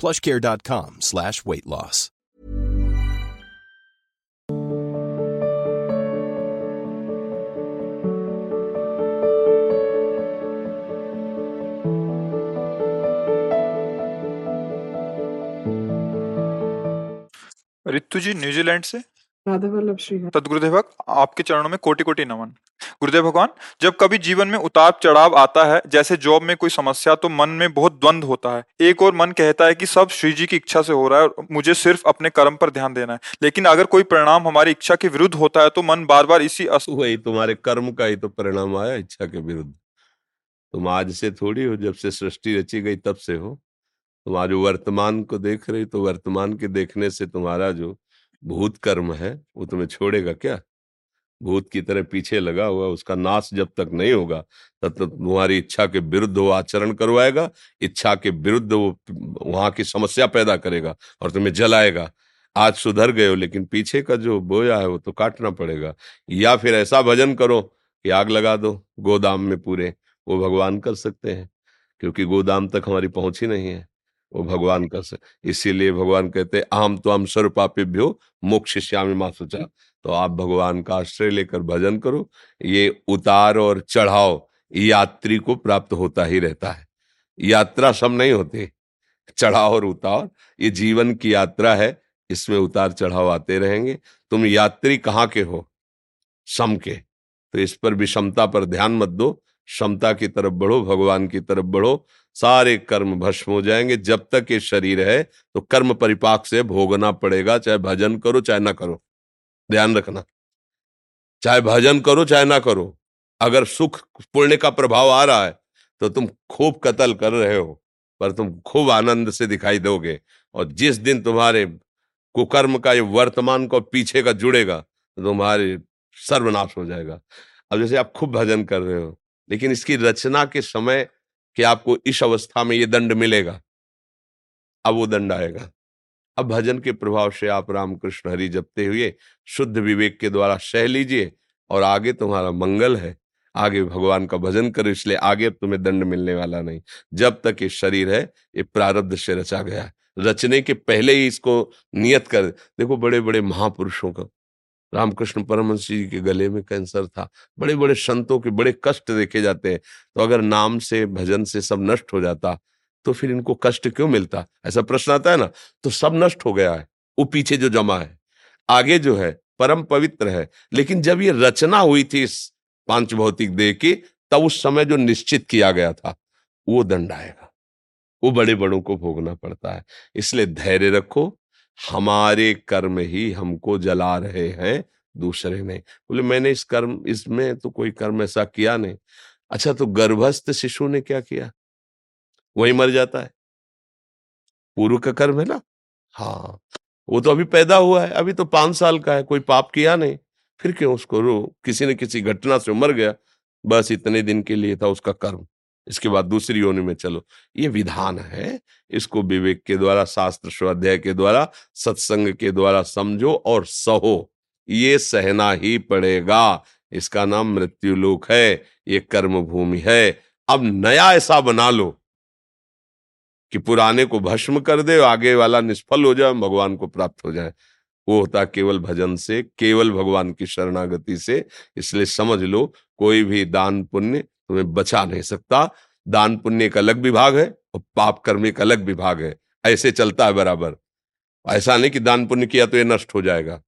plushcare.com slash weight loss. Ritu ji New Zealand से राधा वल्लभ श्री सदगुरुदेव आपके चरणों में कोटि कोटि नमन। गुरुदेव भगवान जब कभी जीवन में उतार चढ़ाव आता है जैसे जॉब में कोई समस्या तो मन में बहुत द्वंद होता है। एक और मन कहता है कि सब श्री जी की इच्छा से हो रहा है और मुझे सिर्फ़ अपने कर्म पर ध्यान देना है। लेकिन अगर कोई परिणाम हमारी इच्छा के विरुद्ध होता है तो मन बार बार इसी अस... वही तुम्हारे कर्म का ही तो परिणाम आया इच्छा के विरुद्ध। तुम आज से थोड़ी हो जब से सृष्टि रची गई तब से हो। तुम आज वर्तमान को देख रही तो वर्तमान के देखने से तुम्हारा जो भूत कर्म है, वो तुम्हें छोड़ेगा क्या? भूत की तरह पीछे लगा हुआ, उसका नाश जब तक नहीं होगा, तब तक तुम्हारी इच्छा के विरुद्ध वो आचरण करवाएगा, इच्छा के विरुद्ध वो वहाँ की समस्या पैदा करेगा और तुम्हें जलाएगा। आज सुधर गए हो, लेकिन पीछे का जो बोया है वो तो काटना पड़ेगा। या फिर ऐसा भजन करो कि आग लगा दो, गोदाम में पूरे, वो भगवान कर सकते हैं, क्योंकि गोदाम तक हमारी पहुँच ही नहीं है। वो भगवान का इसीलिए भगवान कहते आम तो हम सर्वपापिभ्यो मोक्ष श्यामी माँ सोचा तो आप भगवान का आश्रय लेकर भजन करो ये उतार और चढ़ाव यात्री को प्राप्त होता ही रहता है। यात्रा सब नहीं होती चढ़ाव और उतार ये जीवन की यात्रा है इसमें उतार चढ़ाव आते रहेंगे। तुम यात्री कहाँ के हो? सम के। तो इस पर विषमता पर ध्यान मत दो क्षमता की तरफ़ बढ़ो, भगवान की तरफ़ बढ़ो, सारे कर्म भस्म हो जाएँगे। जब तक ये शरीर है तो कर्म परिपाक से भोगना पड़ेगा, चाहे भजन करो, चाहे ना करो। ध्यान रखना। चाहे भजन करो, चाहे ना करो। अगर सुख पुण्य का प्रभाव आ रहा है तो तुम खूब कत्ल कर रहे हो, पर तुम खूब आनंद से दिखाई दोगे। और जिस दिन तुम्हारे कुकर्म का, ये वर्तमान को पीछे का जुड़ेगा तो तुम्हारे सर्वनाश हो जाएगा। अब जैसे आप खूब भजन कर रहे हो लेकिन इसकी रचना के समय कि आपको इस अवस्था में ये दंड मिलेगा। अब वो दंड आएगा। अब भजन के प्रभाव से आप रामकृष्ण हरि जपते हुए शुद्ध विवेक के द्वारा सह लीजिए और आगे तुम्हारा मंगल है। आगे भगवान का भजन करो, इसलिए आगे तुम्हें दंड मिलने वाला नहीं। जब तक ये शरीर है, ये प्रारब्ध से रचा गया। रचने के पहले ही इसको नियत कर। देखो बड़े बड़े महापुरुषों का रामकृष्ण परमहंस जी के गले में कैंसर था। बड़े बड़े संतों के बड़े कष्ट देखे जाते हैं। तो अगर नाम से, भजन से सब नष्ट हो जाता तो फिर इनको कष्ट क्यों मिलता? ऐसा प्रश्न आता है ना? तो सब नष्ट हो गया है। वो पीछे जो जमा है, आगे जो है, परम पवित्र है। लेकिन जब ये रचना हुई थी इस पाँच भौतिक देह की, तब उस समय जो निश्चित किया गया था, वो दंड आएगा। वो बड़े बड़ों को भोगना पड़ता है। इसलिए धैर्य रखो हमारे कर्म ही हमको जला रहे हैं दूसरे नहीं बोले, मैंने इस कर्म, इसमें तो कोई कर्म ऐसा किया नहीं। अच्छा तो गर्भस्थ शिशु ने क्या किया? वही मर जाता है। पूर्व का कर्म है ना? हाँ वो तो अभी पैदा हुआ है, अभी तो पाँच साल का है, कोई पाप किया नहीं। फिर क्यों उसको रो, किसी न किसी घटना से मर गया। बस इतने दिन के लिए था उसका कर्म। इसके बाद दूसरी योनि में चलो। ये विधान है। इसको विवेक के द्वारा, शास्त्र स्वाध्याय के द्वारा, सत्संग के द्वारा समझो और सहो। ये सहना ही पड़ेगा। इसका नाम मृत्यु लोक है। ये कर्म भूमि है। अब नया ऐसा बना लो कि पुराने को भस्म कर दे, आगे वाला निष्फल हो जाए, भगवान को प्राप्त हो जाए। वो होता केवल भजन से, केवल भगवान की शरणागति से। इसलिए समझ लो, कोई भी दान पुण्य तुम्हें बचा नहीं सकता। दान पुण्य का अलग विभाग है और पाप कर्म एक अलग विभाग है। ऐसे चलता है बराबर। ऐसा नहीं कि दान पुण्य किया तो ये नष्ट हो जाएगा।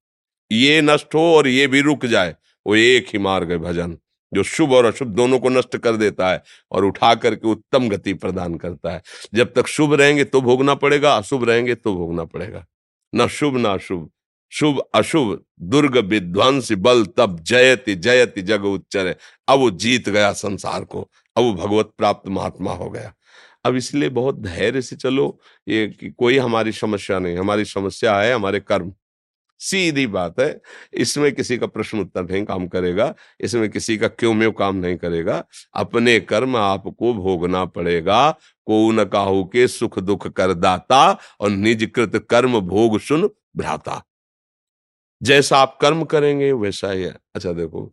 ये नष्ट हो और ये भी रुक जाए, वो एक ही मार्ग है भजन, जो शुभ और अशुभ दोनों को नष्ट कर देता है और उठा करके उत्तम गति प्रदान करता है। जब तक शुभ रहेंगे तो भोगना पड़ेगा, अशुभ रहेंगे तो भोगना पड़ेगा। न शुभ, ना अशुभ। शुभ अशुभ दुर्ग विध्वंस बल तब जयति जयति जग उच्चर। अब वो जीत गया संसार को, अब वो भगवत प्राप्त महात्मा हो गया। अब इसलिए बहुत धैर्य से चलो, ये कि कोई हमारी समस्या नहीं, हमारी समस्या है, हमारे कर्म। सीधी बात है, इसमें किसी का प्रश्न उत्तर नहीं काम करेगा, इसमें किसी का क्यों में काम नहीं करेगा। अपने कर्म आपको भोगना पड़ेगा को न काहू के सुख दुख कर दाता और निज कृत कर्म भोग सुन भ्राता। जैसा आप कर्म करेंगे, वैसा ही है। अच्छा देखो,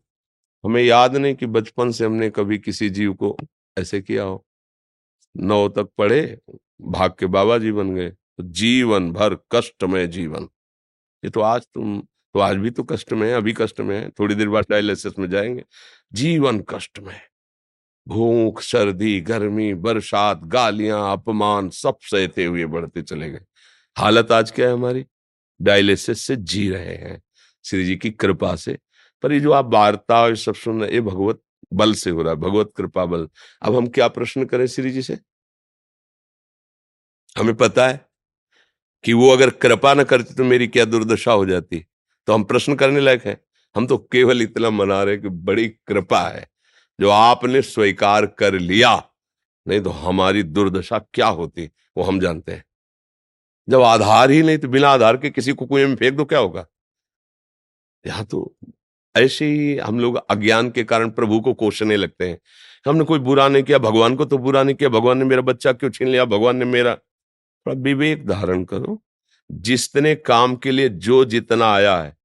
हमें याद नहीं कि बचपन से हमने कभी किसी जीव को ऐसे किया हो। नौ तक पढ़े, भाग के बाबा जी बन गए तो जीवन भर कष्टमय जीवन। ये तो आज तुम तो आज भी तो कष्ट में है, अभी कष्ट में है, थोड़ी देर बाद डायलिसिस में जाएँगे। जीवन कष्ट में भूख, सर्दी, गर्मी, बरसात, गालियाँ, अपमान, सब सहते हुए बढ़ते चले गए। हालत आज क्या है हमारी? डायलिसिस से जी रहे हैं, श्री जी की कृपा से। पर ये जो आप वार्ता और सब सुन रहे ये भगवत बल से हो रहा है, भगवत कृपा बल। अब हम क्या प्रश्न करें श्री जी से? हमें पता है कि वो अगर कृपा न करती तो मेरी क्या दुर्दशा हो जाती? तो हम प्रश्न करने लायक है। हम तो केवल इतना मना रहे कि बड़ी कृपा है, जो आपने स्वीकार कर लिया। नहीं तो हमारी दुर्दशा क्या होती, वो हम जानते हैं। जब आधार ही नहीं तो बिना आधार के किसी को कुएँ में फेंक दो, क्या होगा? यहाँ तो ऐसे ही हम लोग अज्ञान के कारण प्रभु को कोसने लगते हैं। हमने कोई बुरा नहीं किया, भगवान को तो बुरा नहीं किया, भगवान ने मेरा बच्चा क्यों छीन लिया, भगवान ने मेरा विवेक धारण करो। जितने काम के लिए जो जितना आया है,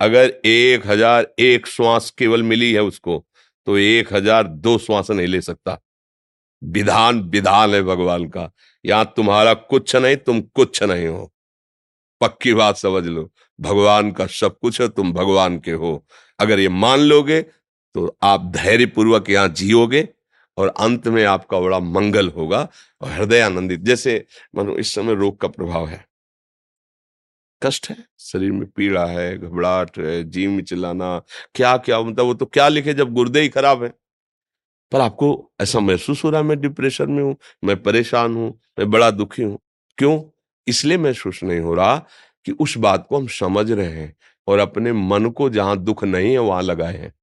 अगर एक हज़ार एक श्वास केवल मिली है उसको तो एक हज़ार दो श्वास नहीं ले सकता। विधान विधान है भगवान का। यहाँ तुम्हारा कुछ नहीं, तुम कुछ नहीं हो। पक्की बात समझ लो, भगवान का सब कुछ है, तुम भगवान के हो। अगर ये मान लोगे तो आप धैर्य पूर्वक यहाँ जियोगे और अंत में आपका बड़ा मंगल होगा और हृदय आनंदित जैसे मानो इस समय रोग का प्रभाव है। कष्ट है, शरीर में पीड़ा है, घबराहट है जी में चिल्लाना क्या क्या मतलब वो तो क्या लिखे जब गुर्दे ही खराब है। पर आपको ऐसा महसूस हो रहा है, मैं डिप्रेशन में हूँ, मैं परेशान हूँ, मैं बड़ा दुखी हूँ? क्यों? इसलिए महसूस नहीं हो रहा कि उस बात को हम समझ रहे हैं और अपने मन को जहाँ दुख नहीं है, वहाँ लगाए हैं।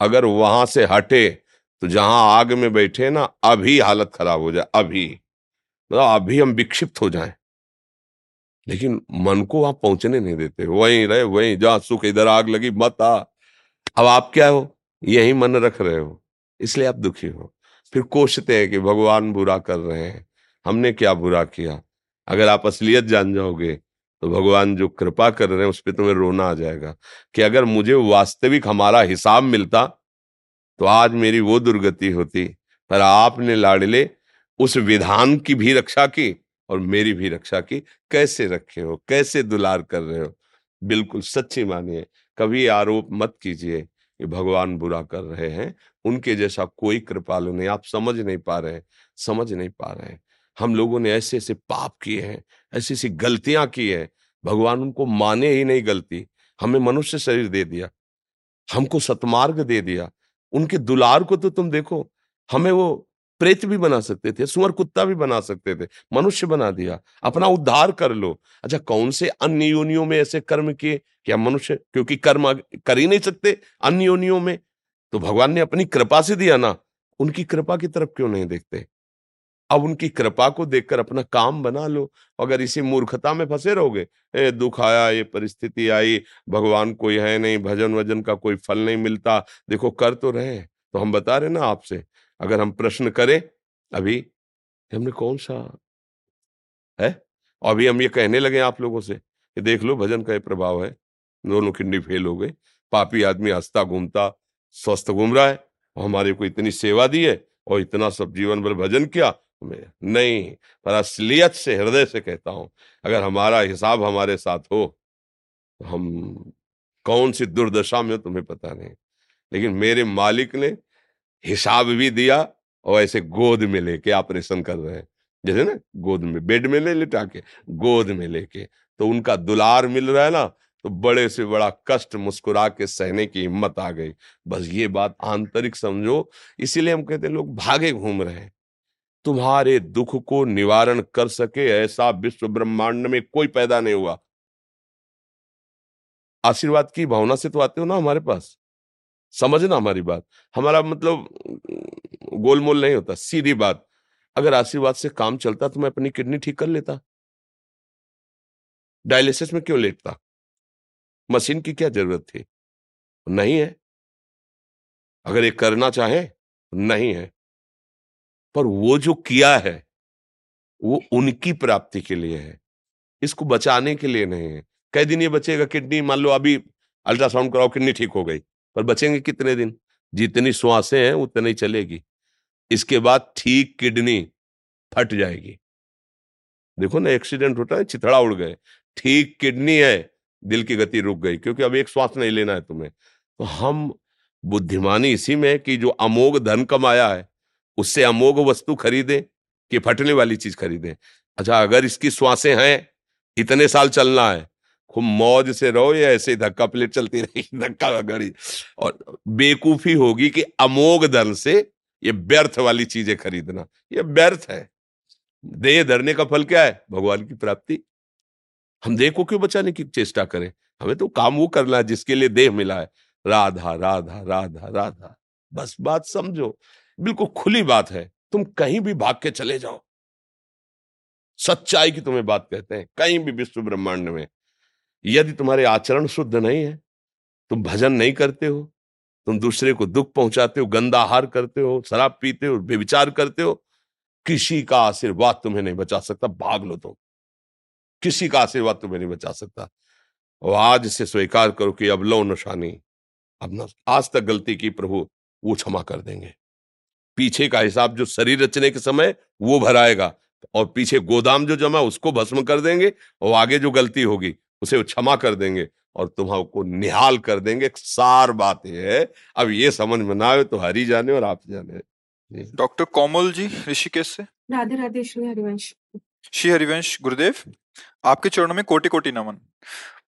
अगर वहाँ से हटे तो जहाँ आग में बैठे ना, अभी हालत खराब हो जाए, अभी। मतलब अभी हम विक्षिप्त हो जाएँ। लेकिन मन को वहाँ पहुँचने नहीं देते। वहीं रहे, वहीं जहाँ सुख इधर आग लगी, मत आ। अब आप क्या हो? यही मन रख रहे हो। इसलिए आप दुखी हो। फिर कोशते हैं कि भगवान बुरा कर रहे हैं। हमने क्या बुरा किया? अगर आप असलियत जान जाओगे तो भगवान जो कृपा कर रहे हैं, उस पर तुम्हें रोना आ जाएगा कि अगर मुझे वास्तविक हमारा हिसाब मिलता तो आज मेरी वो दुर्गति होती, पर आपने लाडले उस विधान की भी रक्षा की और मेरी भी रक्षा की। कैसे रखे हो? कैसे दुलार कर रहे हो? बिल्कुल सच्ची मानिए, कभी आरोप मत कीजिए कि भगवान बुरा कर रहे हैं, उनके जैसा कोई कृपालु नहीं, आप समझ नहीं पा रहे समझ नहीं पा रहे हम लोगों ने ऐसे ऐसे पाप किए हैं, ऐसी ऐसी गलतियाँ की है, भगवान उनको माने ही नहीं गलती, हमें मनुष्य शरीर दे दिया, हमको सतमार्ग दे दिया, उनके दुलार को तो तुम देखो, हमें वो प्रेत भी बना सकते थे, सुअर कुत्ता भी बना सकते थे, मनुष्य बना दिया, अपना उद्धार कर लो। अच्छा कौन से अन्य योनियों में ऐसे कर्म किए? क्या मनुष्य, क्योंकि कर्म कर ही नहीं सकते अन्य योनियों में? तो भगवान ने अपनी कृपा से दिया ना, उनकी कृपा की तरफ़ क्यों नहीं देखते? अब उनकी कृपा को देखकर अपना काम बना लो, अगर इसी मूर्खता में फंसे रहोगे, ए, दुख आया, ये परिस्थिति आई, भगवान कोई है नहीं भजन वज़न का कोई फल नहीं मिलता, देखो, कर तो रहे तो हम बता रहे ना आपसे अगर हम प्रश्न करें, अभी हमने कौन सा है? अभी हम ये कहने लगे आप लोगों से कि देख लो, भजन का ये प्रभाव है। दोनों किडनी फेल हो गए पापी आदमी हंसता, घूमता, स्वस्थ घूम रहा है। हमारे को इतनी सेवा दी है और इतना सब जीवन भर भजन किया। नहीं, पर असलियत से, हृदय से कहता हूँ, अगर हमारा हिसाब हमारे साथ हो तो हम कौन सी दुर्दशा में तुम्हें पता नहीं। लेकिन मेरे मालिक ने हिसाब भी दिया और ऐसे गोद में लेके ऑपरेशन कर रहे हैं। जैसे ना, गोद में, बेड में ले लिटा के, गोद में लेके। तो उनका दुलार मिल रहा है ना तो बड़े से बड़ा कष्ट मुस्कुरा के सहने की हिम्मत आ गई। बस ये बात आंतरिक समझो, इसीलिए हम कहते हैं, लोग भागे घूम रहे हैं। तुम्हारे दुख को निवारण कर सके ऐसा विश्व ब्रह्मांड में कोई पैदा नहीं हुआ। आशीर्वाद की भावना से तो आते हो ना हमारे पास। समझना हमारी बात। हमारा मतलब गोलमोल नहीं होता, सीधी बात। अगर आशीर्वाद से काम चलता तो मैं अपनी किडनी ठीक कर लेता। डायलिसिस में क्यों लेटता? मशीन की क्या ज़रूरत थी? नहीं है। अगर ये करना चाहे, नहीं है। पर वो जो किया है, वो उनकी प्राप्ति के लिए है। इसको बचाने के लिए नहीं है। कई दिन ये बचेगा, किडनी, मान लो अभी अल्ट्रासाउंड कराओ, किडनी ठीक हो गई। पर बचेंगे कितने दिन? जितनी श्वासें हैं, उतनी ही चलेगी। इसके बाद ठीक किडनी फट जाएगी। देखो ना, एक्सीडेंट होता है, चिथड़ा उड़ गए। ठीक किडनी है, दिल की गति रुक गई, क्योंकि अब एक श्वास नहीं लेना है तुम्हें। तो हम बुद्धिमानी इसी में कि जो अमोघ धन कमाया है, उससे अमोघ वस्तु खरीदे कि फटने वाली चीज़ खरीदे। अच्छा अगर इसकी श्वासें हैं, इतने साल चलना है खूब मौज से रहो, या ऐसे ही धक्का प्लेट चलती रहेगी, धक्का घड़ी। और बेकूफी होगी कि अमोघ धन से ये व्यर्थ वाली चीज़ें खरीदना। ये व्यर्थ है। देह धरने का फल क्या है? भगवान की प्राप्ति। हम देह को क्यों बचाने की चेष्टा करें? हमें तो काम वो करना है जिसके लिए देह मिला है। राधा राधा राधा राधा। बस बात समझो। बिल्कुल खुली बात है। तुम कहीं भी भाग के चले जाओ। सच्चाई की तुम्हें बात कहते हैं। कहीं भी विश्व ब्रह्मांड में। यदि तुम्हारे आचरण शुद्ध नहीं है, तुम भजन नहीं करते हो, तुम दूसरे को दुख पहुंचाते हो, गंदा आहार करते हो, शराब पीते हो बेविचार करते हो, किसी का आशीर्वाद तुम्हें नहीं बचा सकता, भाग लो तुम। किसी का आशीर्वाद तुम्हें नहीं बचा सकता। और आज से स्वीकार करो कि अब लो नशानी, अब न, आज तक गलती की प्रभु, वो क्षमा कर देंगे। पीछे का हिसाब जो शरीर रचने के समय, वो भराएगा और पीछे गोदाम जो जमा, उसको भस्म कर देंगे, और आगे जो गलती होगी उसे क्षमा कर देंगे और तुम्हारा निहाल कर देंगे। सार बात यह है। अब ये समझ में ना आए तो हरी जाने और आप जाने। डॉक्टर कोमल जी ऋषिकेश से। राधे राधे श्री हरिवंश। श्री हरिवंश गुरुदेव आपके चरणों में कोटि कोटि नमन।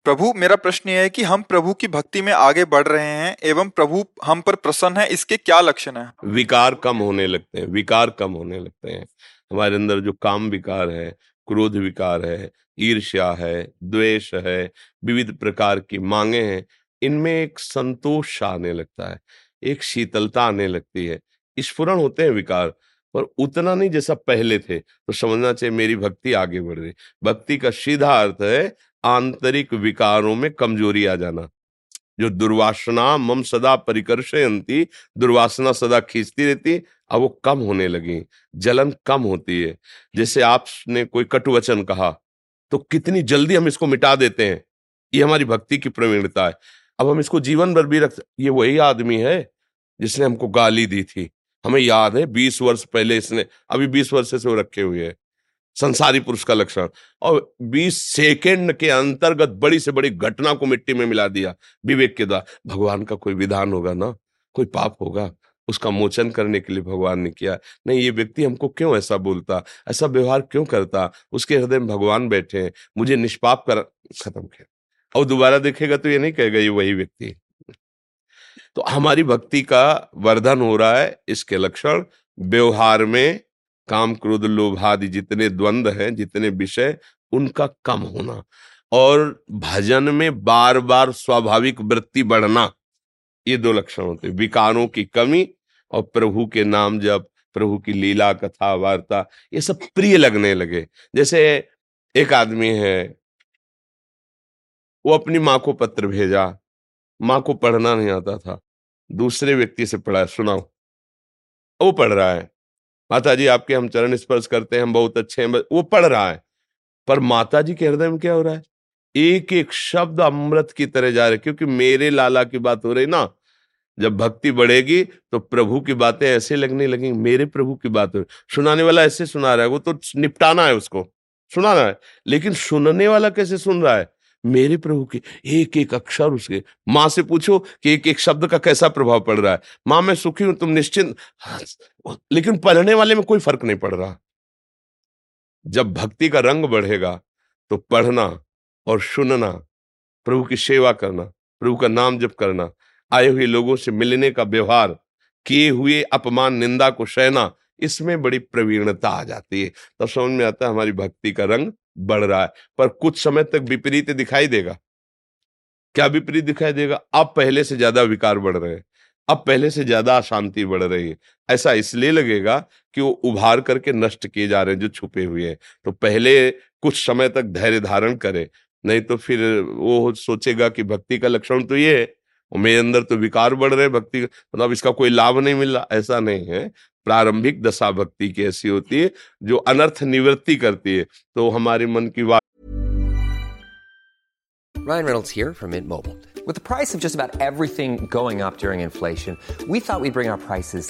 प्रभु मेरा प्रश्न यह है कि हम प्रभु की भक्ति में आगे बढ़ रहे हैं एवं प्रभु हम पर प्रसन्न है इसके क्या लक्षण है? विकार कम होने लगते हैं विकार कम होने लगते हैं। हमारे अंदर जो काम विकार है क्रोध विकार है, ईर्ष्या है, द्वेष है, विविध प्रकार की मांगे हैं। इनमें एक संतोष आने लगता है, एक शीतलता आने लगती है। स्फुरण होते हैं विकार, पर उतना नहीं जैसा पहले थे। तो समझना चाहिए मेरी भक्ति आगे बढ़ रही भक्ति का सीधा अर्थ है आंतरिक विकारों में कमज़ोरी आ जाना। जो दुर्वासना मम सदा परिकर्षयंती दुर्वासना सदा खींचती रहती, अब वो कम होने लगी, जलन कम होती है। जैसे आपने कोई कटुवचन कहा तो कितनी जल्दी हम इसको मिटा देते हैं। ये हमारी भक्ति की प्रवीणता है। अब हम इसको जीवन भर भी रख, ये वही आदमी है, जिसने हमको गाली दी थी। हमें याद है, बीस वर्ष पहले इसने, अभी बीस वर्ष से वो रखे हुए है। संसारी पुरुष का लक्षण। और 20 सेकेंड के अंतर्गत बड़ी से बड़ी घटना को मिट्टी में मिला दिया। विवेक के द्वारा, भगवान का कोई विधान होगा ना? कोई पाप होगा? उसका मोचन करने के लिए भगवान ने किया। नहीं, ये व्यक्ति हमको क्यों ऐसा बोलता? ऐसा व्यवहार क्यों करता? उसके हृदय में भगवान बैठे हैं। मुझे निष्पाप कर, खत्म किया। और दोबारा देखेगा तो ये नहीं कहेगा, ये वही व्यक्ति तो हमारी भक्ति का वर्धन हो रहा है, इसके लक्षण, व्यवहार में काम क्रोध लोभादि जितने द्वंद हैं, जितने विषय, उनका कम होना। और भजन में बार बार स्वाभाविक वृत्ति बढ़ना, ये दो लक्षण होते हैं। विकारों की कमी और प्रभु के नाम जब प्रभु की लीला कथा वार्ता ये सब प्रिय लगने लगे। जैसे एक आदमी है, वो अपनी माँ को पत्र भेजा। माँ को पढ़ना नहीं आता था। दूसरे व्यक्ति से पढ़ा, सुनाओ। वो पढ़ रहा है। माता जी आपके हम चरण स्पर्श करते हैं, हम बहुत अच्छे हैं वो पढ़ रहा है। पर माता जी के हृदय में क्या हो रहा है? एक एक शब्द अमृत की तरह जा रहे क्योंकि मेरे लाला की बात हो रही ना, जब भक्ति बढ़ेगी तो प्रभु की बातें ऐसे लगने लगेंगी, मेरे प्रभु की बात हो रही। सुनाने वाला ऐसे सुना रहा है, वो तो निपटाना है उसको सुनाना है, लेकिन सुनने वाला कैसे सुन रहा है? मेरे प्रभु के एक एक अक्षर उसके। माँ से पूछो कि एक एक शब्द का कैसा प्रभाव पड़ रहा है। माँ, मैं सुखी हूँ, तुम निश्चिंत। लेकिन पढ़ने वाले में कोई फ़र्क नहीं पड़ रहा। जब भक्ति का रंग बढ़ेगा तो पढ़ना और सुनना, प्रभु की सेवा करना, प्रभु का नाम जप करना, आए हुए लोगों से मिलने का व्यवहार, किए हुए अपमान, निंदा को सहना, इसमें बड़ी प्रवीणता आ जाती है। तब समझ में आता है हमारी भक्ति का रंग बढ़ रहा है, पर कुछ समय तक विपरीत दिखाई देगा। क्या विपरीत दिखाई देगा? अब पहले से ज़्यादा विकार बढ़ रहे हैं, अब पहले से ज़्यादा अशांति बढ़ रही है। ऐसा इसलिए लगेगा कि वो उभार करके नष्ट किए जा रहे हैं जो छुपे हुए हैं। तो पहले कुछ समय तक धैर्य धारण करे, नहीं तो फिर वो सोचेगा कि भक्ति का लक्षण तो ये है मेरे अंदर तो विकार बढ़ रहे भक्ति मतलब इसका कोई लाभ नहीं मिल रहा ऐसा नहीं है प्रारंभिक दशा भक्ति की ऐसी होती है जो अनर्थ निवृत्ति करती है तो हमारे मन की बात Ryan Reynolds here from Mint Mobile. With the price of just about everything going up during inflation, we thought we'd bring our prices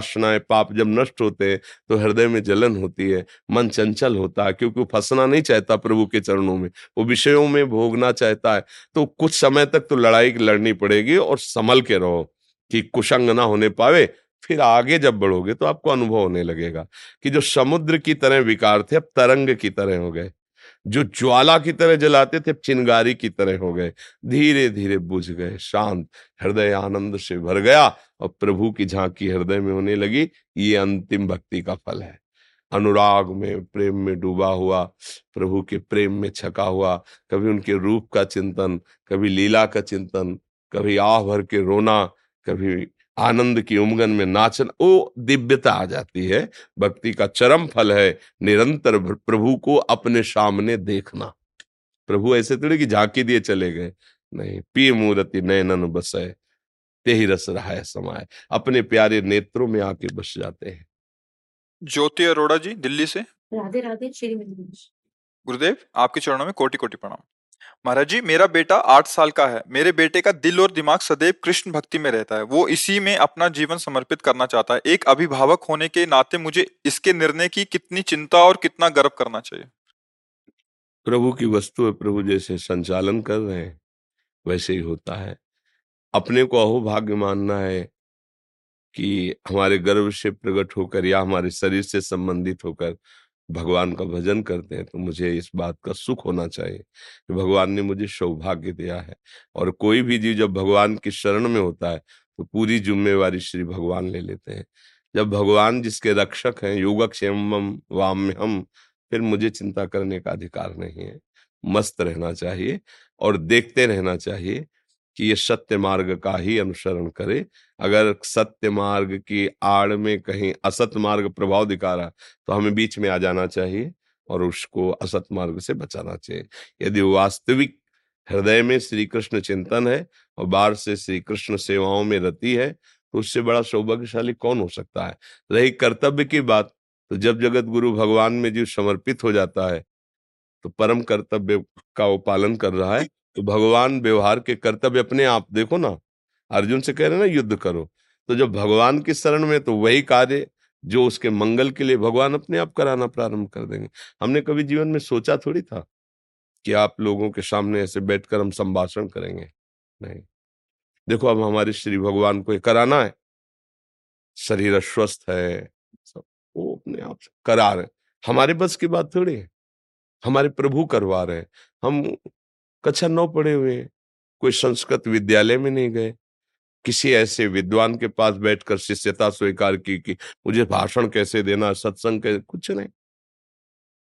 वासनाएँ पाप जब नष्ट होते हैं तो हृदय में जलन होती है, मन चंचल होता है, क्योंकि फंसना नहीं चाहता प्रभु के चरणों में, वो विषयों में भोगना चाहता है। तो कुछ समय तक तो लड़ाई लड़नी पड़ेगी और संभल के रहो कि कुशंग ना होने पावे, फिर आगे जब बढ़ोगे तो आपको अनुभव होने लगेगा कि जो समुद्र की तरह विकार थे, अब तरंग की तरह हो गए। जो ज्वाला की तरह जलाते थे, चिंगारी की तरह हो गए। धीरे धीरे बुझ गए, शांत हृदय आनंद से भर गया और प्रभु की झांकी हृदय में होने लगी। ये अंतिम भक्ति का फल है। अनुराग में प्रेम में डूबा हुआ, प्रभु के प्रेम में छका हुआ, कभी उनके रूप का चिंतन, कभी लीला का चिंतन, कभी आह भर के रोना, कभी आनंद की उमगन में नाचन वो दिव्यता आ जाती है। भक्ति का चरम फल है निरंतर प्रभु को अपने सामने देखना। प्रभु ऐसे थोड़े कि झांकी दिए चले गए। नहीं पी मूर्ति नयनन बसे ते ही रस रहा है समाये। अपने प्यारे नेत्रों में आके बस जाते हैं। ज्योति अरोड़ा जी दिल्ली से? राधे राधे श्री गुरुदेव आपके चरणों में कोटि कोटि प्रणाम। महाराज जी, मेरा बेटा आठ साल का है। मेरे बेटे का दिल और दिमाग सदैव कृष्ण भक्ति में रहता है। वो इसी में अपना जीवन समर्पित करना चाहता है। एक अभिभावक होने के नाते मुझे इसके निर्णय की कितनी चिंता और कितना गर्व करना चाहिए। प्रभु की वस्तु है, प्रभु जैसे संचालन कर रहे हैं, वैसे ही होता है। अपने को अहोभाग्य मानना है कि हमारे गर्व से प्रकट होकर या हमारे शरीर से संबंधित होकर भगवान का भजन करते हैं तो मुझे इस बात का सुख होना चाहिए कि भगवान ने मुझे सौभाग्य दिया है। और कोई भी जीव जब भगवान की शरण में होता है तो पूरी जिम्मेवारी श्री भगवान ले लेते हैं। जब भगवान जिसके रक्षक हैं, योगक्षेम वाम्य हम फिर मुझे चिंता करने का अधिकार नहीं है। मस्त रहना चाहिए और देखते रहना चाहिए कि ये सत्य मार्ग का ही अनुसरण करे। अगर सत्य मार्ग की आड़ में कहीं असत मार्ग प्रभाव दिखा रहा तो हमें बीच में आ जाना चाहिए और उसको असत मार्ग से बचाना चाहिए। यदि वास्तविक हृदय में श्री कृष्ण चिंतन है और बाहर से श्री कृष्ण सेवाओं में रति है तो उससे बड़ा सौभाग्यशाली कौन हो सकता है? रही कर्तव्य की बात तो जब जगत गुरु भगवान में जीव समर्पित हो जाता है तो परम कर्तव्य का वो पालन कर रहा है। तो भगवान व्यवहार के कर्तव्य अपने आप देखो ना। अर्जुन से कह रहे ना, युद्ध करो। तो जब भगवान की शरण में तो वही कार्य जो उसके मंगल के लिए भगवान अपने आप कराना प्रारंभ कर देंगे। हमने कभी जीवन में सोचा थोड़ी था कि आप लोगों के सामने ऐसे बैठकर हम संभाषण करेंगे? नहीं। देखो, अब हमारे श्री भगवान को ये कराना है। शरीर अस्वस्थ है, सब। वो अपने आप से करा रहे हमारे बस की बात थोड़ी है। हमारे प्रभु करवा रहे हैं। हम कक्षा नौ पढ़े हुए कोई संस्कृत विद्यालय में नहीं गए। किसी ऐसे विद्वान के पास बैठकर शिष्यता स्वीकार की कि मुझे भाषण कैसे देना, सत्संग कैसे कुछ नहीं।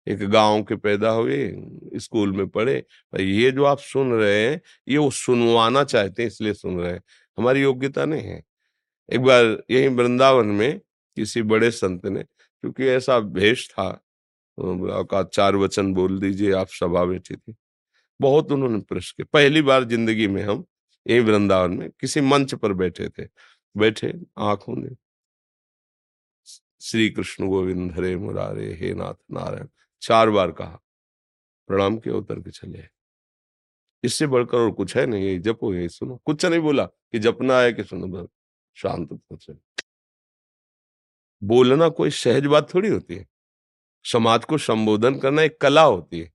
एक गाँव के पैदा हुए, स्कूल में पढ़े। ये जो आप सुन रहे हैं, ये वो सुनवाना चाहते हैं, इसलिए सुन रहे हैं। हमारी योग्यता नहीं है। एक बार यही वृंदावन में किसी बड़े संत ने, क्योंकि ऐसा भेष था का चार वचन बोल दीजिए, आप सभा बैठी थी। बहुत उन्होंने प्रश्न किया पहली बार ज़िंदगी में हम यही वृंदावन में किसी मंच पर बैठे थे। बैठे, आँखों ने श्री कृष्ण गोविंद, हरे मुरारे, हे नाथ नारायण, चार बार कहा, प्रणाम के उतर के चले इससे बढ़कर और कुछ है नहीं, यही जपो, यही सुनो। कुछ नहीं बोला कि जपना है कि सुनो, बस शांत पहुँचे बोलना कोई सहज बात थोड़ी होती है। समाज को संबोधन करना एक कला होती है।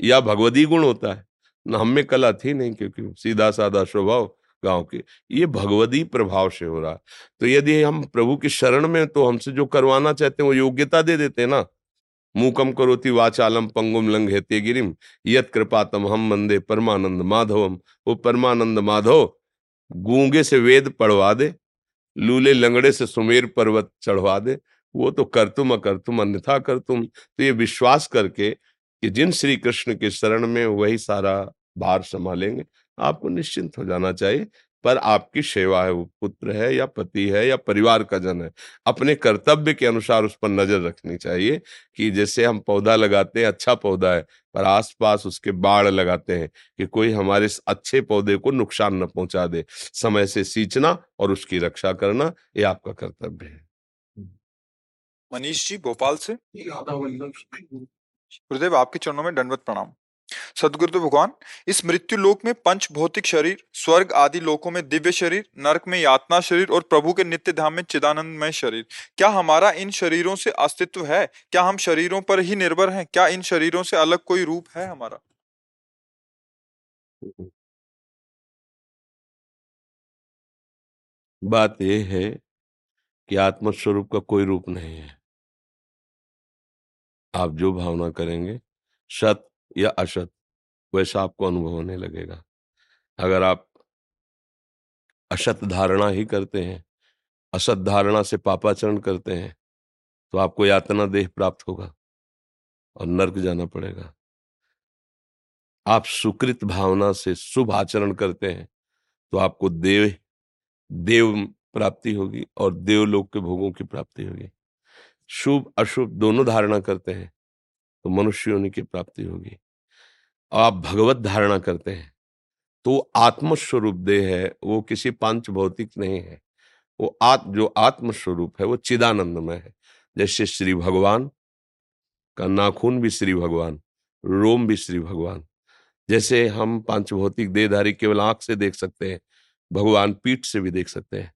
या भगवदी गुण होता है। न, हम में कला थी नहीं, क्योंकि सीधा साधा स्वभाव गाँव के। ये भगवदी प्रभाव से हो रहा तो यदि हम प्रभु की शरण में तो हमसे जो करवाना चाहते हैं, वो योग्यता दे देते हैं ना। मूकम करोति वाचालम पंगुम लंग लंघेते गिरिम यत कृपातम हम मंदे परमानंद माधवम। वो परमानंद माधव, गूँगे से वेद पढ़वा दे, लूले लंगड़े से सुमेर पर्वत चढ़वा दे। वो तो कर तुम, अकर तुम, अन्यथा कर तुम। तो ये विश्वास करके कि जिन श्री कृष्ण के शरण में वही सारा भार संभालेंगे आपको निश्चिंत हो जाना चाहिए। पर आपकी सेवा है वो पुत्र है या पति है या परिवार का जन है अपने कर्तव्य के अनुसार उस पर नज़र रखनी चाहिए कि जैसे हम पौधा लगाते हैं अच्छा पौधा है पर आसपास उसके बाढ़ लगाते हैं कि कोई हमारे अच्छे पौधे को नुकसान न पहुँचा दे। समय से सींचना और उसकी रक्षा करना ये आपका कर्तव्य है। मनीष जी भोपाल से? गुरुदेव, आपके चरणों में दंडवत प्रणाम। सदगुरुदेव भगवान, इस मृत्यु लोक में पंच भौतिक शरीर, स्वर्ग आदि लोकों में दिव्य शरीर, नरक में यातना शरीर और प्रभु के नित्य धाम में चिदानंदमय शरीर। क्या हमारा इन शरीरों से अस्तित्व है? क्या हम शरीरों पर ही निर्भर हैं? क्या इन शरीरों से अलग कोई रूप है हमारा? बात यह है कि आत्मस्वरूप का कोई रूप नहीं है। आप जो भावना करेंगे, सत या असत, वैसा आपको अनुभव होने लगेगा। अगर आप असत धारणा ही करते हैं, असत धारणा से पापाचरण करते हैं तो आपको यातना देह प्राप्त होगा और नर्क जाना पड़ेगा। आप सुकृत भावना से शुभ आचरण करते हैं तो आपको देव देव प्राप्ति होगी और देवलोक के भोगों की प्राप्ति होगी। शुभ, अशुभ दोनों धारणा करते हैं तो मनुष्य योनि की प्राप्ति होगी। आप भगवत धारणा करते हैं तो आत्मस्वरूप देह है, वो किसी पाँच भौतिक नहीं है। वो आत्म जो आत्मस्वरूप है, वो चिदानंदमय है। जैसे श्री भगवान का नाखून भी श्री भगवान, रोम भी श्री भगवान। जैसे हम पाँच भौतिक देहधारी केवल आँख से देख सकते हैं, भगवान पीठ से भी देख सकते हैं।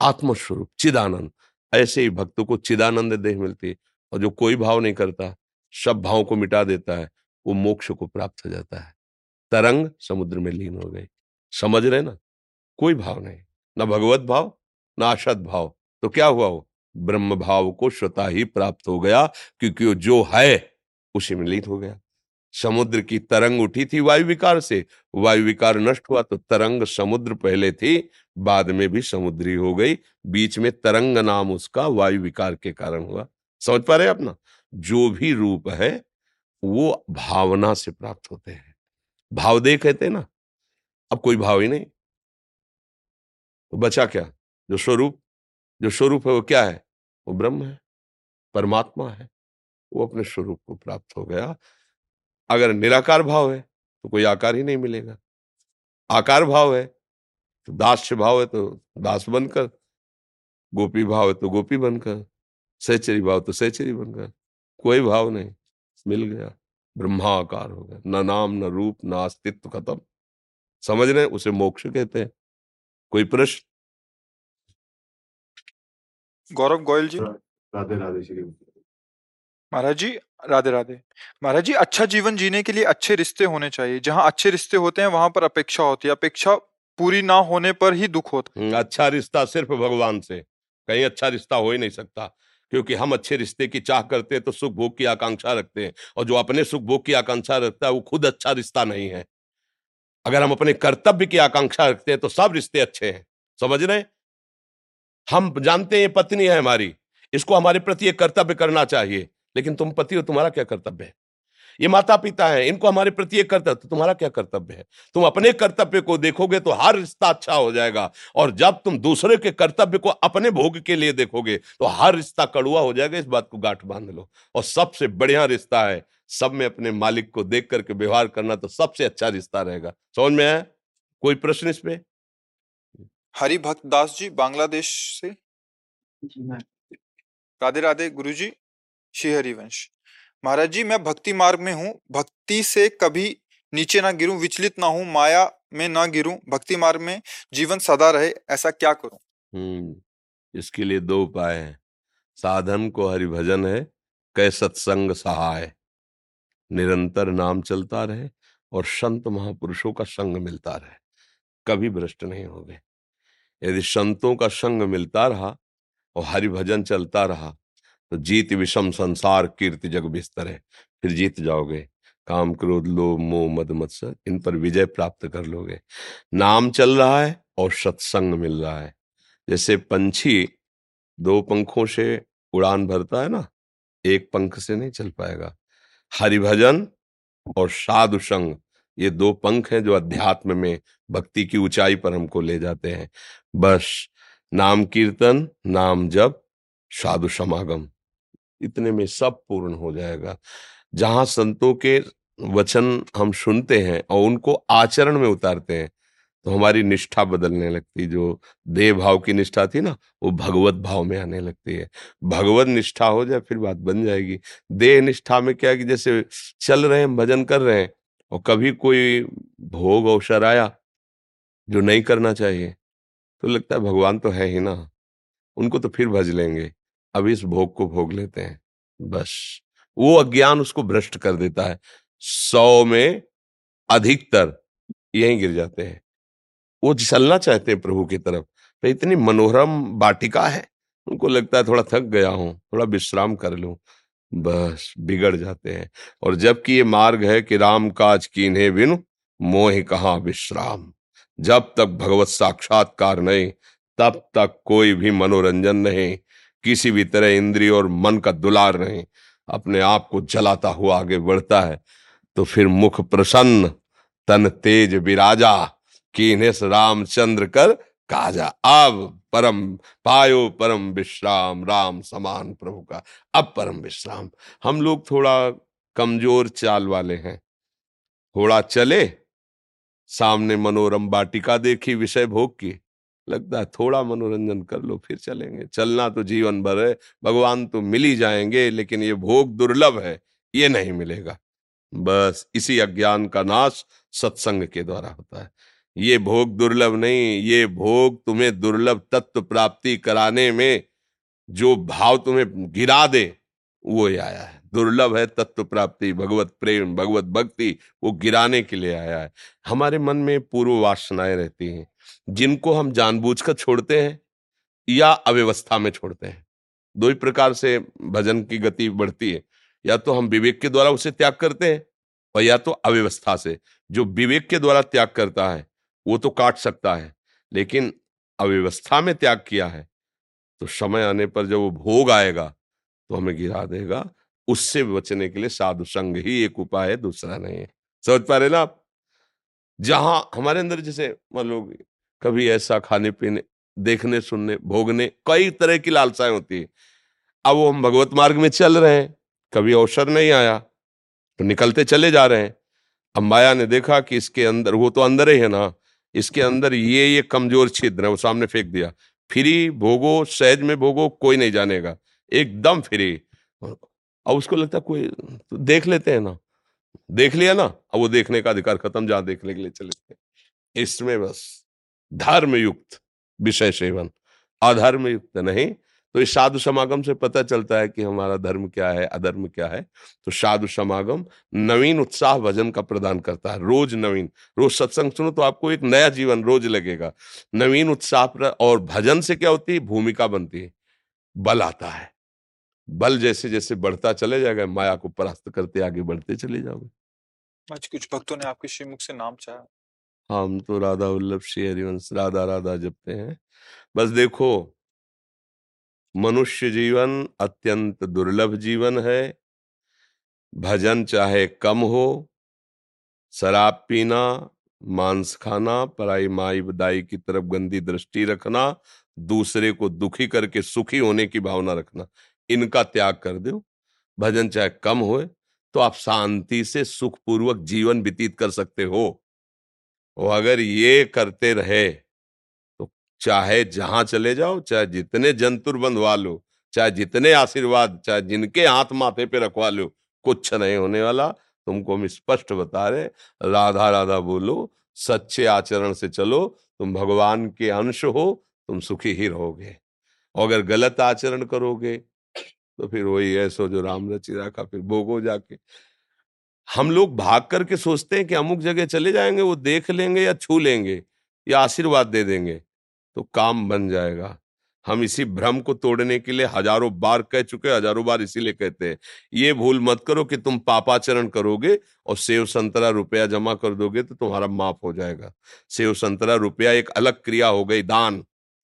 आत्मस्वरूप, चिदानंद। ऐसे ही भक्तों को चिदानंद देह मिलती है और जो कोई भाव नहीं करता, सब भाव को मिटा देता है, वो मोक्ष को प्राप्त हो जाता है। तरंग समुद्र में लीन हो गई। समझ रहे ना? कोई भाव नहीं। ना भगवत भाव, ना असद भाव। तो क्या हुआ वो? ब्रह्म भाव को स्वतः ही प्राप्त हो गया, क्योंकि जो है, उसी में लीन हो गया। समुद्र की तरंग उठी थी वायु विकार से। वायु विकार नष्ट हुआ तो तरंग समुद्र पहले थी, बाद में भी समुद्री हो गई। बीच में तरंग नाम उसका वायु विकार के कारण हुआ। समझ पा रहे अपना? जो भी रूप है, वो भावना से प्राप्त होते हैं। भाव दे कहते ना, अब कोई भाव ही नहीं। तो बचा क्या? जो स्वरूप जो स्वरूप है वो क्या है? वो ब्रह्म है, परमात्मा है। वो अपने स्वरूप को प्राप्त हो गया। अगर निराकार भाव है तो कोई आकार ही नहीं मिलेगा। आकार भाव है तो दास्य भाव है तो दास बनकर। गोपी भाव है तो गोपी बनकर। सहचरी भाव तो सहचरी बनकर। कोई भाव नहीं मिल गया। ब्रह्माकार हो गया। न नाम न रूप न अस्तित्व खत्म। समझ रहे उसे मोक्ष कहते हैं। कोई प्रश्न? गौरव गोयल जी। राधे राधे श्री। महाराज जी राधे राधे। महाराज जी अच्छा जीवन जीने के लिए अच्छे रिश्ते होने चाहिए। जहाँ अच्छे रिश्ते होते हैं वहाँ पर अपेक्षा होती है। अपेक्षा पूरी ना होने पर ही दुख होता हम्म, अच्छा रिश्ता सिर्फ़ भगवान से। कहीं अच्छा रिश्ता हो ही नहीं सकता। क्योंकि हम अच्छे रिश्ते की चाह करते हैं तो सुख भोग की आकांक्षा रखते हैं। और जो अपने सुख भोग की आकांक्षा रखता है वो खुद अच्छा रिश्ता नहीं है। अगर हम अपने कर्तव्य की आकांक्षा रखते हैं तो सब रिश्ते अच्छे हैं। समझ रहे हम जानते हैं पत्नी है हमारी। इसको हमारे प्रति एक कर्तव्य करना चाहिए। लेकिन तुम पति हो तुम्हारा क्या कर्तव्य है? ये माता पिता है इनको हमारे प्रति एक कर्तव्य तो तुम्हारा क्या कर्तव्य है? तुम अपने कर्तव्य को देखोगे तो हर रिश्ता अच्छा हो जाएगा और जब तुम दूसरे के कर्तव्य को अपने भोग के लिए देखोगे तो हर रिश्ता कड़ुआ हो जाएगा इस बात को गांठ बाँध लो। और सबसे बढ़िया रिश्ता है सब में अपने मालिक को देख करके व्यवहार करना तो सबसे अच्छा रिश्ता रहेगा। समझ में आया? कोई प्रश्न इस पे? हरि भक्त दास जी बांग्लादेश से? राधे राधे गुरु जी श्री हरिवंश महाराज जी, मैं भक्ति मार्ग में हूँ। भक्ति से कभी नीचे ना गिरूं, विचलित ना हूँ, माया में ना गिरूं, भक्ति मार्ग में जीवन सदा रहे, ऐसा क्या करूँ? हम्म इसके लिए दो उपाय हैं। साधन को हरिभजन है कै सत्संग सहाय। निरंतर नाम चलता रहे और संत महापुरुषों का संग मिलता रहे। कभी भ्रष्ट नहीं होगे। यदि संतों का संग मिलता रहा और हरिभजन चलता रहा तो जीत विषम संसार, कीर्ति जग बिस्तर है। फिर जीत जाओगे। काम क्रोध, लोभ, मोह, मद मत्सर इन पर विजय प्राप्त कर लोगे। नाम चल रहा है और सत्संग मिल रहा है। जैसे पंछी दो पंखों से उड़ान भरता है ना, एक पंख से नहीं चल पाएगा। हरिभजन और साधु संग, ये दो पंख हैं जो अध्यात्म में भक्ति की ऊंचाई पर हमको ले जाते हैं। बस, नाम कीर्तन, नाम जप, साधु समागम। इतने में सब पूर्ण हो जाएगा। जहाँ संतों के वचन हम सुनते हैं और उनको आचरण में उतारते हैं तो हमारी निष्ठा बदलने लगती। जो देह भाव की निष्ठा थी ना, वो भगवत भाव में आने लगती है। भगवत निष्ठा हो जाए, फिर बात बन जाएगी। देह निष्ठा में क्या कि जैसे चल रहे हैं, भजन कर रहे हैं और कभी कोई भोग अवसर आया जो नहीं करना चाहिए तो लगता है भगवान तो है ही ना। उनको तो फिर भज लेंगे। अब इस भोग को भोग लेते हैं। बस। वो अज्ञान उसको भ्रष्ट कर देता है। सौ में अधिकतर यहीं गिर जाते हैं। वो चलना चाहते हैं प्रभु की तरफ़। तो इतनी मनोहरम बाटिका है। उनको लगता है थोड़ा थक गया हूँ, थोड़ा विश्राम कर लूँ। बस, बिगड़ जाते हैं। और जबकि ये मार्ग है कि राम काज कीन्हे बिनु, मोह कहा विश्राम। जब तक भगवत साक्षात्कार नहीं, तब तक कोई भी मनोरंजन नहीं। किसी भी तरह इंद्रिय और मन का दुलार नहीं, अपने आप को जलाता हुआ आगे बढ़ता है तो फिर मुख प्रसन्न, तन तेज विराजा कीनेस रामचंद्र कर काजा। अब परम, पायो परम विश्राम, राम समान प्रभु का। अब परम विश्राम। हम लोग थोड़ा कमज़ोर चाल वाले हैं। थोड़ा चले, सामने मनोरम बाटिका देखी, विषय भोग की। लगता है थोड़ा मनोरंजन कर लो, फिर चलेंगे। चलना तो जीवन भर है, भगवान तो मिल ही जाएँगे, लेकिन ये भोग दुर्लभ है, ये नहीं मिलेगा। बस इसी अज्ञान का नाश सत्संग के द्वारा होता है। ये भोग दुर्लभ नहीं, ये भोग तुम्हें दुर्लभ तत्व प्राप्ति कराने में जो भाव तुम्हें गिरा दे, वो आया है। दुर्लभ है तत्व प्राप्ति भगवत प्रेम, भगवत भक्ति, वो गिराने के लिए आया है। हमारे मन में पूर्व वासनाएँ रहती हैं, जिनको हम जानबूझकर छोड़ते हैं या अव्यवस्था में छोड़ते हैं। दो ही प्रकार से भजन की गति बढ़ती है, या तो हम विवेक के द्वारा उसे त्याग करते हैं और या तो अव्यवस्था से। जो विवेक के द्वारा त्याग करता है, वो तो काट सकता है, लेकिन अव्यवस्था में त्याग किया है तो समय आने पर जब वो भोग आएगा तो हमें गिरा देगा उससे बचने के लिए साधु संग ही एक उपाय है, दूसरा नहीं है। समझ पा रहे ना आप? जहाँ हमारे अंदर जैसे मान लो कभी ऐसा खाने पीने, देखने, सुनने, भोगने कई तरह की लालसाएँ होती है। अब वो हम भगवत मार्ग में चल रहे हैं, कभी अवसर नहीं आया तो निकलते चले जा रहे हैं। अब माया ने देखा कि इसके अंदर, वो तो अंदर ही है ना, इसके अंदर ये ये कमज़ोर छिद्र है, वो सामने फेंक दिया। फ्री भोगो, सहज में भोगो, कोई नहीं जानेगा। एकदम फ्री। अब उसको लगता कोई तो देख लेते हैं ना। देख लिया ना, अब वो देखने का अधिकार खत्म, जहाँ देखने के लिए चले इसमें बस धर्म युक्त विषय सेवन अधर्म युक्त नहीं। तो इस साधु समागम से पता चलता है कि हमारा धर्म क्या है, अधर्म क्या है। तो साधु समागम नवीन उत्साह भजन का प्रदान करता है, रोज नवीन। रोज सत्संग सुनो तो आपको एक नया जीवन रोज लगेगा। नवीन उत्साह और भजन से क्या होती है? भूमिका बनती है, बल आता है। बल जैसे जैसे बढ़ता चले जाएगा माया को परास्त करते आगे बढ़ते चले जाओगे। आज कुछ भक्तों ने आपके श्रीमुख से नाम चाहा। हम तो राधा वल्लभ श्री हरिवंश राधा राधा जपते हैं। बस देखो मनुष्य जीवन अत्यंत दुर्लभ जीवन है। भजन चाहे कम हो शराब पीना मांस खाना पराई माई बदाई की तरफ़ गंदी दृष्टि रखना दूसरे को दुखी करके सुखी होने की भावना रखना। इनका त्याग कर दो। भजन चाहे कम हो तो आप शांति से सुखपूर्वक जीवन व्यतीत कर सकते हो। और अगर ये करते रहे तो चाहे जहाँ चले जाओ, चाहे जितने जंतुर बंधवा लो, चाहे जितने आशीर्वाद, चाहे जिनके हाथ माथे पे रखवा लो, कुछ नहीं होने वाला। तुमको हम स्पष्ट बता रहे राधा राधा बोलो, सच्चे आचरण से चलो, तुम भगवान के अंश हो, तुम सुखी ही रहोगे। और अगर गलत आचरण करोगे तो फिर वही ऐसो जो राम रचि रखा फिर भोगो जाके। हम लोग भाग करके सोचते हैं कि अमुक जगह चले जाएँगे, वो देख लेंगे या छू लेंगे या आशीर्वाद दे देंगे तो काम बन जाएगा। हम इसी भ्रम को तोड़ने के लिए हज़ारों बार कह चुके हज़ारों बार इसीलिए कहते हैं, ये भूल मत करो कि तुम पापाचरण करोगे और सेव संतरा रुपया जमा कर दोगे तो तुम्हारा माफ़ हो जाएगा। सेव संतरा रुपया एक अलग क्रिया हो गई, दान,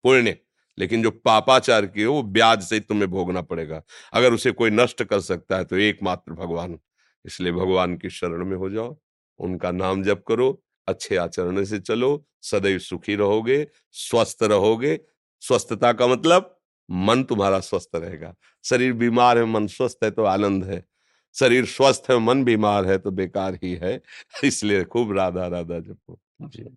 पुण्य लेकिन जो पापाचार की हो, वो ब्याज से तुम्हें भोगना पड़ेगा। अगर उसे कोई नष्ट कर सकता है तो एकमात्र भगवान। इसलिए भगवान की शरण में हो जाओ, उनका नाम जप करो, अच्छे आचरण से चलो, सदैव सुखी रहोगे, स्वस्थ रहोगे। स्वस्थता का मतलब मन तुम्हारा स्वस्थ रहेगा। शरीर बीमार है, मन स्वस्थ है तो आनंद है। शरीर स्वस्थ है, मन बीमार है तो बेकार ही है। इसलिए खूब राधा राधा जपो। जी।